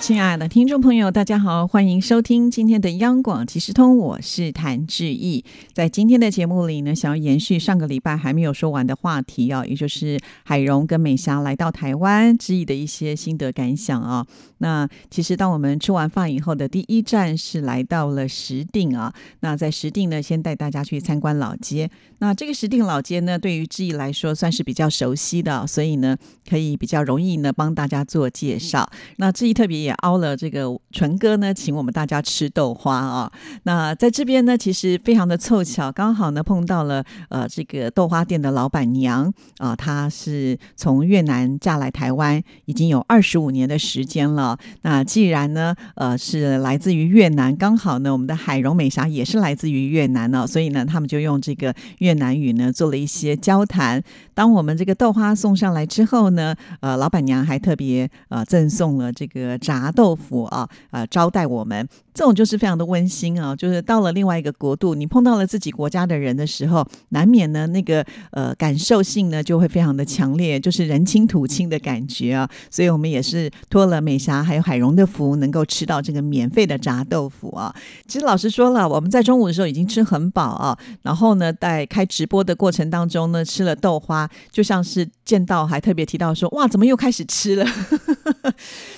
亲爱的听众朋友，大家好，欢迎收听今天的央广即时通，我是谭志毅。在今天的节目里呢，想要延续上个礼拜还没有说完的话题啊，也就是海荣跟美霞来到台湾，志毅的一些心得感想啊。那其实当我们吃完饭以后的第一站是来到了石碇啊。那在石碇呢，先带大家去参观老街。那这个石碇老街呢，对于志毅来说算是比较熟悉的，所以呢，可以比较容易呢帮大家做介绍。那志毅特别也。凹了这个纯哥呢，请我们大家吃豆花啊。那在这边呢，其实非常的凑巧，刚好呢碰到了呃这个豆花店的老板娘啊，她是从越南嫁来台湾，已经有二十五年的时间了。那既然呢呃是来自于越南，刚好呢我们的海荣美霞也是来自于越南呢，所以呢他们就用这个越南语呢做了一些交谈。当我们这个豆花送上来之后呢，呃老板娘还特别呃赠送了这个炸。麻豆腐啊，呃，招待我们，这种就是非常的温馨啊。就是到了另外一个国度，你碰到了自己国家的人的时候，难免呢那个呃感受性呢就会非常的强烈，就是人亲土亲的感觉啊。所以我们也是托了美霞还有海荣的福，能够吃到这个免费的炸豆腐啊。其实老实说了，我们在中午的时候已经吃很饱啊，然后呢，在开直播的过程当中呢，吃了豆花，就像是见到还特别提到说，哇，怎么又开始吃了？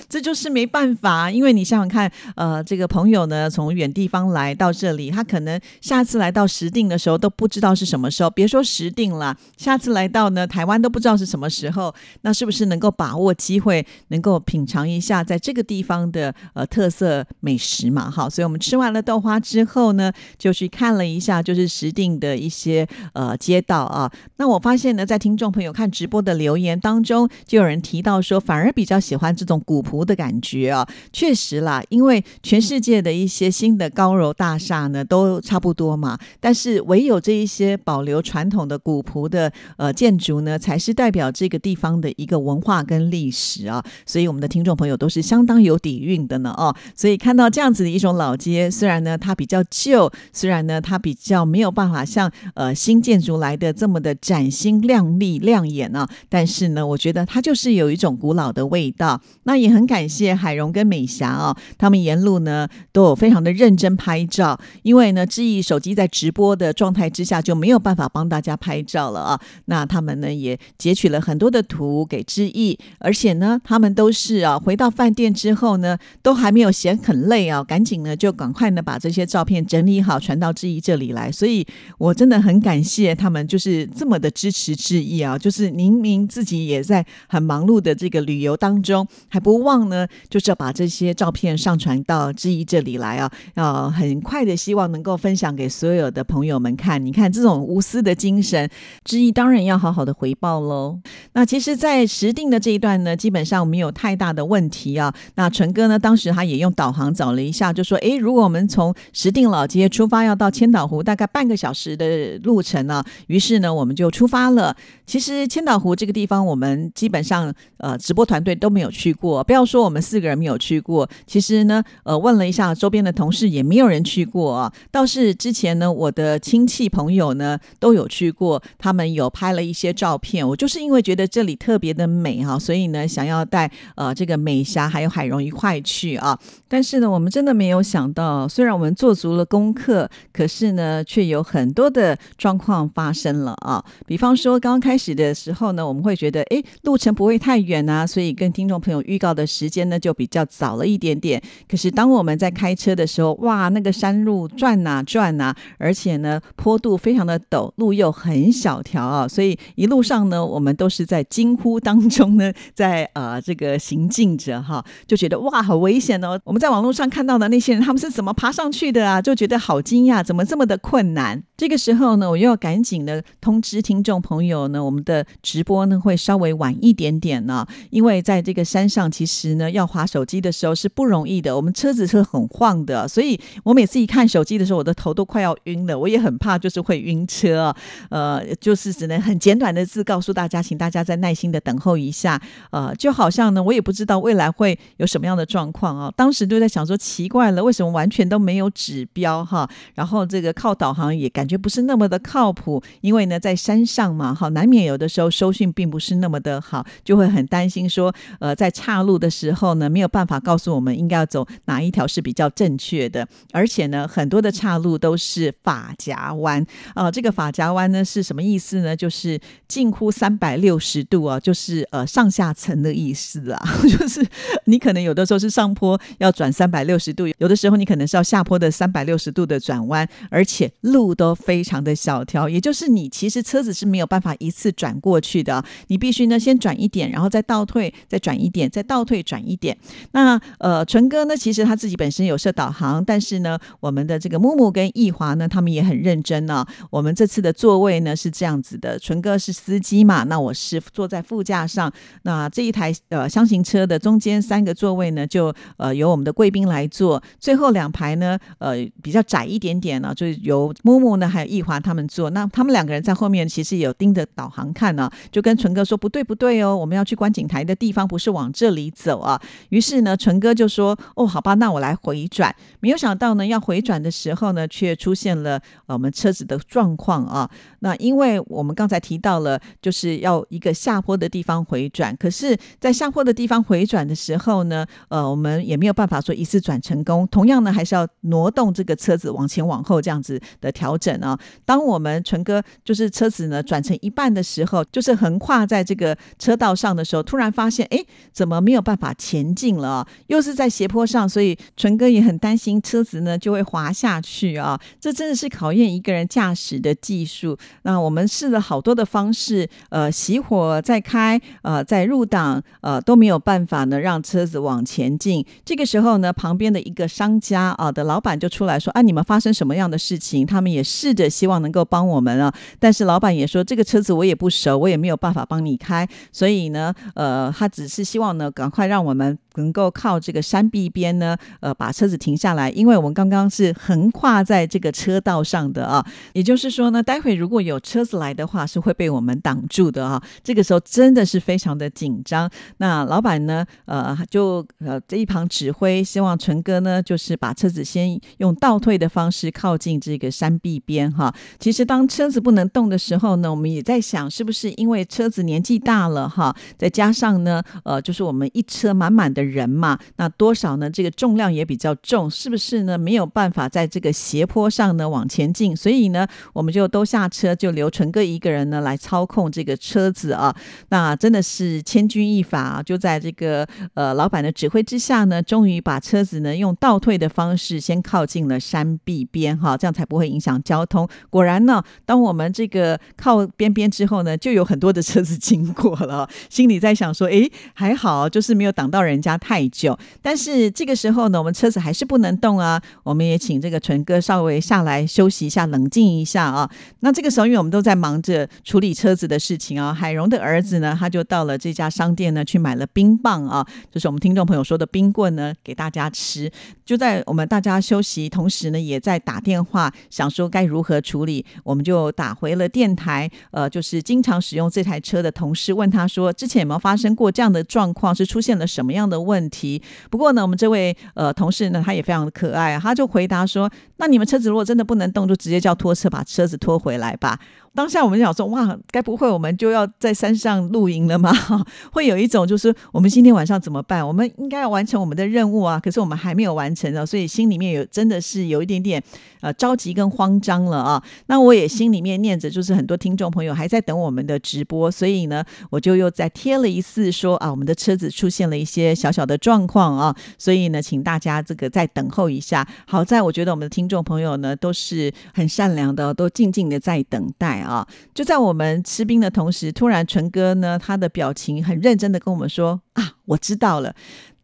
这就是没。办法，因为你想想看，呃，这个朋友有呢，从远地方来到这里，他可能下次来到石定的时候都不知道是什么时候，别说石定了，下次来到呢台湾都不知道是什么时候。那是不是能够把握机会，能够品尝一下在这个地方的呃特色美食嘛？好，所以我们吃完了豆花之后呢，就去看了一下，就是石定的一些呃街道啊。那我发现呢，在听众朋友看直播的留言当中，就有人提到说，反而比较喜欢这种古朴的感觉。啊，确实啦，因为全世界的一些新的高楼大厦呢，都差不多嘛。但是唯有这一些保留传统的古朴的呃建筑呢，才是代表这个地方的一个文化跟历史啊。所以我们的听众朋友都是相当有底蕴的呢哦。所以看到这样子的一种老街，虽然呢它比较旧，虽然呢它比较没有办法像呃新建筑来的这么的崭新亮丽亮眼啊，但是呢，我觉得它就是有一种古老的味道。那也很感谢海荣。跟美霞啊，他们沿路呢都有非常的认真拍照，因为呢，志毅手机在直播的状态之下就没有办法帮大家拍照了啊。那他们呢也截取了很多的图给志毅，而且呢，他们都是啊回到饭店之后呢，都还没有嫌很累啊，赶紧呢就赶快呢把这些照片整理好传到志毅这里来。所以我真的很感谢他们，就是这么的支持志毅啊，就是明明自己也在很忙碌的这个旅游当中，还不忘呢就是要。把这些照片上传到志毅这里来啊，要很快的希望能够分享给所有的朋友们看。你看这种无私的精神，志毅当然要好好的回报喽。那其实，在石定的这一段呢，基本上没有太大的问题啊。那纯哥呢，当时他也用导航找了一下，就说：“哎，如果我们从石定老街出发，要到千岛湖，大概半个小时的路程呢。”于是呢，我们就出发了。其实千岛湖这个地方，我们基本上呃直播团队都没有去过，不要说我们四个人。没有去过，其实呢，呃，问了一下周边的同事，也没有人去过啊。倒是之前呢，我的亲戚朋友呢都有去过，他们有拍了一些照片。我就是因为觉得这里特别的美哈，所以呢，想要带呃这个美霞还有海荣一块去啊。但是呢，我们真的没有想到，虽然我们做足了功课，可是呢，却有很多的状况发生了啊。比方说，刚刚开始的时候呢，我们会觉得，哎，路程不会太远啊，所以跟听众朋友预告的时间呢就比。较早了一点点，可是当我们在开开车的时候，哇，那个山路转呐转呐，而且呢坡度非常的陡，路又很小条啊，所以一路上呢，我们都是在惊呼当中呢，在呃这个行进着哈，就觉得哇好危险哦！我们在网络上看到的那些人，他们是怎么爬上去的啊？就觉得好惊讶，怎么这么的困难？这个时候呢，我又要赶紧的通知听众朋友呢，我们的直播呢会稍微晚一点点呢，因为在这个山上，其实呢要划手机的时候是不容易的，我们车子是很晃的，所以我每次一看手机的时候，我的头都快要晕了，我也很怕就是会晕车，呃，就是只能很简短的字告诉大家，请大家再耐心的等候一下，呃，就好像呢，我也不知道未来会有什么样的状况啊，当时就在想说，奇怪了，为什么完全都没有指标哈，然后这个靠导航也感觉。也不是那么的靠谱，因为呢，在山上嘛，哈，难免有的时候收讯并不是那么的好，就会很担心说，呃，在岔路的时候呢，没有办法告诉我们应该要走哪一条是比较正确的，而且呢，很多的岔路都是法夹弯啊。这个法夹弯呢是什么意思呢？就是近乎三百六十度啊，就是呃上下层的意思啊，就是你可能有的时候是上坡要转三百六十度，有的时候你可能是要下坡的三百六十度的转弯，而且路都。非常的小条，也就是你其实车子是没有办法一次转过去的，你必须呢先转一点，然后再倒退，再转一点，再倒退转一点。那呃，纯哥呢，其实他自己本身有设导航，但是呢，我们的这个木木跟易华呢，他们也很认真呢。我们这次的座位呢是这样子的，纯哥是司机嘛，那我是坐在副驾上。那这一台呃箱型车的中间三个座位呢，就呃由我们的贵宾来坐，最后两排呢，呃比较窄一点点呢，就由木木呢。还有易华他们做，那他们两个人在后面其实有盯着导航看呢，就跟纯哥说不对不对哦，我们要去观景台的地方不是往这里走啊。于是呢，纯哥就说哦，好吧，那我来回转。没有想到呢，要回转的时候呢，却出现了我们车子的状况啊。那因为我们刚才提到了，就是要一个下坡的地方回转，可是，在下坡的地方回转的时候呢，呃，我们也没有办法说一次转成功。同样呢，还是要挪动这个车子往前往后这样子的调整。啊，当我们纯哥就是车子呢转成一半的时候，就是横跨在这个车道上的时候，突然发现，哎，怎么没有办法前进了？又是在斜坡上，所以纯哥也很担心车子呢就会滑下去啊！这真的是考验一个人驾驶的技术。那我们试了好多的方式，呃，熄火再开，呃，再入档，呃，都没有办法呢让车子往前进。这个时候呢，旁边的一个商家啊的老板就出来说：“啊，你们发生什么样的事情？”他们也是试。着希望能够帮我们啊，但是老板也说这个车子我也不熟，我也没有办法帮你开，所以呢，呃，他只是希望呢，赶快让我们。能够靠这个山壁边呢，呃，把车子停下来，因为我们刚刚是横跨在这个车道上的啊，也就是说呢，待会如果有车子来的话，是会被我们挡住的啊。这个时候真的是非常的紧张。那老板呢，呃，就呃这一旁指挥，希望纯哥呢，就是把车子先用倒退的方式靠近这个山壁边哈。其实当车子不能动的时候呢，我们也在想，是不是因为车子年纪大了哈，再加上呢，呃，就是我们一车满满的。人嘛，那多少呢？这个重量也比较重，是不是呢？没有办法在这个斜坡上呢往前进，所以呢，我们就都下车，就留纯哥一个人呢来操控这个车子啊。那真的是千钧一发啊！就在这个呃老板的指挥之下呢，终于把车子呢用倒退的方式先靠近了山壁边哈，这样才不会影响交通。果然呢，当我们这个靠边边之后呢，就有很多的车子经过了，心里在想说，哎，还好，就是没有挡到人家。太久，但是这个时候呢，我们车子还是不能动啊。我们也请这个纯哥稍微下来休息一下，冷静一下啊。那这个时候，因为我们都在忙着处理车子的事情啊，海荣的儿子呢，他就到了这家商店呢，去买了冰棒啊，就是我们听众朋友说的冰棍呢，给大家吃。就在我们大家休息，同时呢，也在打电话，想说该如何处理。我们就打回了电台，呃，就是经常使用这台车的同事，问他说，之前有没有发生过这样的状况？是出现了什么样的？问题。不过呢，我们这位呃同事呢，他也非常的可爱，他就回答说：“那你们车子如果真的不能动，就直接叫拖车把车子拖回来吧。”当下我们想说，哇，该不会我们就要在山上露营了吗？会有一种就是我们今天晚上怎么办？我们应该要完成我们的任务啊，可是我们还没有完成呢，所以心里面有真的是有一点点呃着急跟慌张了啊。那我也心里面念着，就是很多听众朋友还在等我们的直播，所以呢，我就又再贴了一次说啊，我们的车子出现了一些小小的状况啊，所以呢，请大家这个再等候一下。好在我觉得我们的听众朋友呢都是很善良的，都静静的在等待。啊！就在我们吃冰的同时，突然纯哥呢，他的表情很认真的跟我们说：“啊，我知道了。”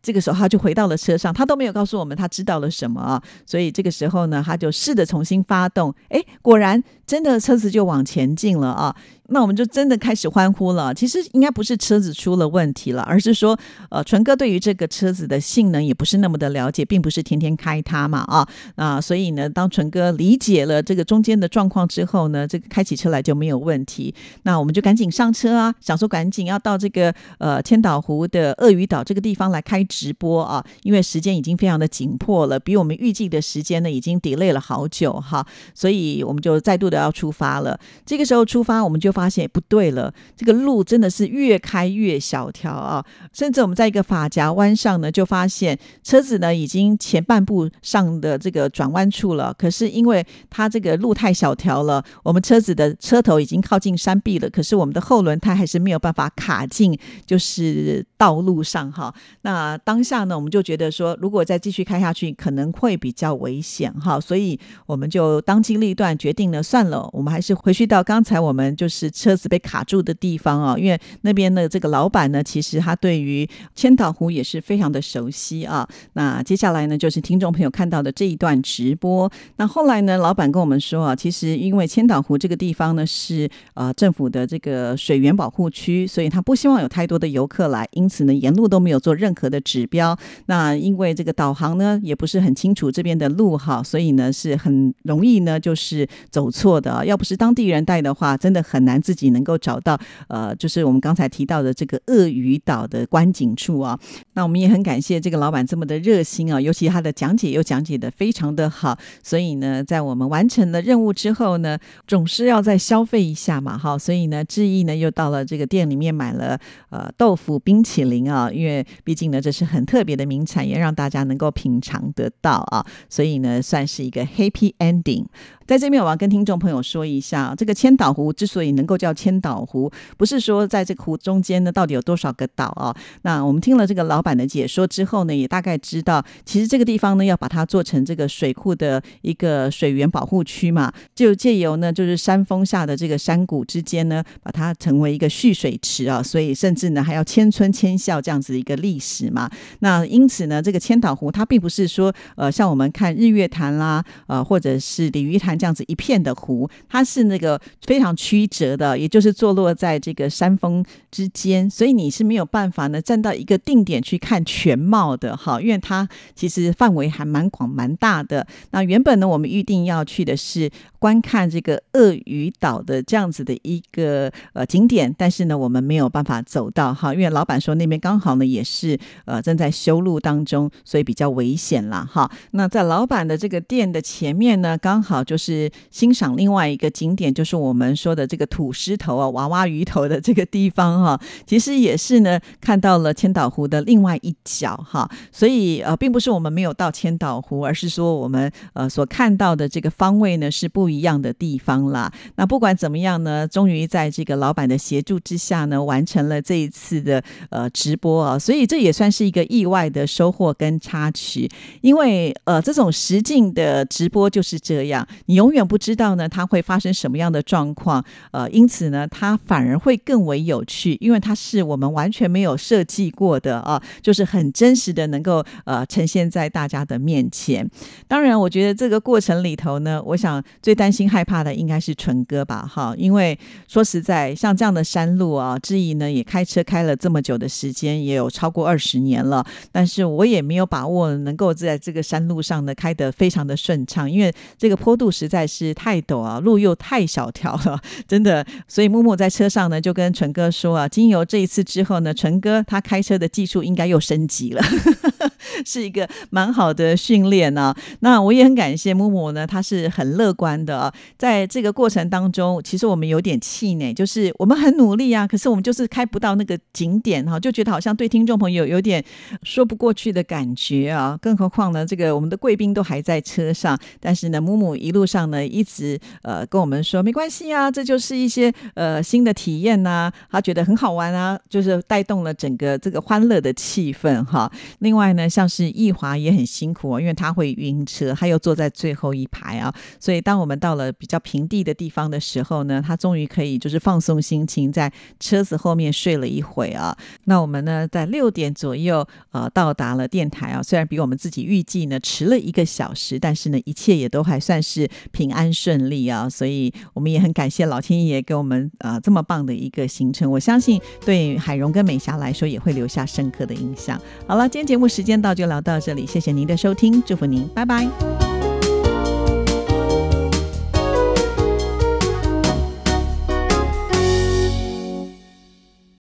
这个时候他就回到了车上，他都没有告诉我们他知道了什么啊，所以这个时候呢，他就试着重新发动，哎，果然真的车子就往前进了啊。那我们就真的开始欢呼了。其实应该不是车子出了问题了，而是说，呃，纯哥对于这个车子的性能也不是那么的了解，并不是天天开它嘛，啊啊，所以呢，当纯哥理解了这个中间的状况之后呢，这个开起车来就没有问题。那我们就赶紧上车啊，想说赶紧要到这个呃千岛湖的鳄鱼岛这个地方来开直播啊，因为时间已经非常的紧迫了，比我们预计的时间呢已经 delay 了好久哈，所以我们就再度的要出发了。这个时候出发，我们就。发现不对了，这个路真的是越开越小条啊！甚至我们在一个发夹弯上呢，就发现车子呢已经前半部上的这个转弯处了，可是因为它这个路太小条了，我们车子的车头已经靠近山壁了，可是我们的后轮胎还是没有办法卡进就是道路上哈。那当下呢，我们就觉得说，如果再继续开下去，可能会比较危险哈，所以我们就当机立断决定呢，算了，我们还是回去到刚才我们就是。车子被卡住的地方啊，因为那边的这个老板呢，其实他对于千岛湖也是非常的熟悉啊。那接下来呢，就是听众朋友看到的这一段直播。那后来呢，老板跟我们说啊，其实因为千岛湖这个地方呢是呃政府的这个水源保护区，所以他不希望有太多的游客来，因此呢，沿路都没有做任何的指标。那因为这个导航呢也不是很清楚这边的路哈，所以呢是很容易呢就是走错的。要不是当地人带的话，真的很难。自己能够找到呃，就是我们刚才提到的这个鳄鱼岛的观景处啊。那我们也很感谢这个老板这么的热心啊，尤其他的讲解又讲解的非常的好。所以呢，在我们完成了任务之后呢，总是要再消费一下嘛，哈。所以呢，志毅呢又到了这个店里面买了呃豆腐冰淇淋啊，因为毕竟呢这是很特别的名产，也让大家能够品尝得到啊。所以呢，算是一个 happy ending。在这边，我要跟听众朋友说一下，这个千岛湖之所以能够叫千岛湖，不是说在这个湖中间呢到底有多少个岛啊？那我们听了这个老板的解说之后呢，也大概知道，其实这个地方呢要把它做成这个水库的一个水源保护区嘛，就借由呢就是山峰下的这个山谷之间呢，把它成为一个蓄水池啊，所以甚至呢还要千村千校这样子的一个历史嘛。那因此呢，这个千岛湖它并不是说呃像我们看日月潭啦，呃或者是鲤鱼潭。这样子一片的湖，它是那个非常曲折的，也就是坐落在这个山峰之间，所以你是没有办法呢站到一个定点去看全貌的哈，因为它其实范围还蛮广蛮大的。那原本呢，我们预定要去的是观看这个鳄鱼岛的这样子的一个呃景点，但是呢，我们没有办法走到哈，因为老板说那边刚好呢也是呃正在修路当中，所以比较危险啦哈。那在老板的这个店的前面呢，刚好就。是欣赏另外一个景点，就是我们说的这个土狮头啊，娃娃鱼头的这个地方哈。其实也是呢，看到了千岛湖的另外一角哈。所以呃，并不是我们没有到千岛湖，而是说我们呃所看到的这个方位呢是不不一样的地方啦。那不管怎么样呢，终于在这个老板的协助之下呢，完成了这一次的呃直播啊。所以这也算是一个意外的收获跟插曲，因为呃这种实境的直播就是这样，你。永远不知道呢，它会发生什么样的状况，呃，因此呢，它反而会更为有趣，因为它是我们完全没有设计过的啊，就是很真实的能够呃呈现在大家的面前。当然，我觉得这个过程里头呢，我想最担心害怕的应该是纯哥吧，哈，因为说实在，像这样的山路啊，志毅呢也开车开了这么久的时间，也有超过二十年了，但是我也没有把握能够在这个山路上呢开得非常的顺畅，因为这个坡度。实在是太陡啊，路又太小条了，真的。所以木木在车上呢，就跟纯哥说啊，经由这一次之后呢，纯哥他开车的技术应该又升级了，是一个蛮好的训练呢。那我也很感谢木木呢，他是很乐观的。的在这个过程当中，其实我们有点气馁，就是我们很努力啊，可是我们就是开不到那个景点哈，就觉得好像对听众朋友有点说不过去的感觉啊。更何况呢，这个我们的贵宾都还在车上，但是呢，木木一路上。呢，一直呃跟我们说没关系啊，这就是一些呃新的体验呐，他觉得很好玩啊，就是带动了整个这个欢乐的气氛哈。另外呢，像是易华也很辛苦哦，因为他会晕车，他又坐在最后一排啊，所以当我们到了比较平地的地方的时候呢，他终于可以就是放松心情，在车子后面睡了一会啊。那我们呢，在六点左右呃到达了电台啊，虽然比我们自己预计呢迟了一个小时，但是呢一切也都还算是平安顺利啊。所以我们也很感谢老天爷给我们呃这么棒的一个行程，我相信对海荣跟美霞来说也会留下深刻的印象。好了，今天节目时间到，就聊到这里，谢谢您的收听，祝福您，拜拜。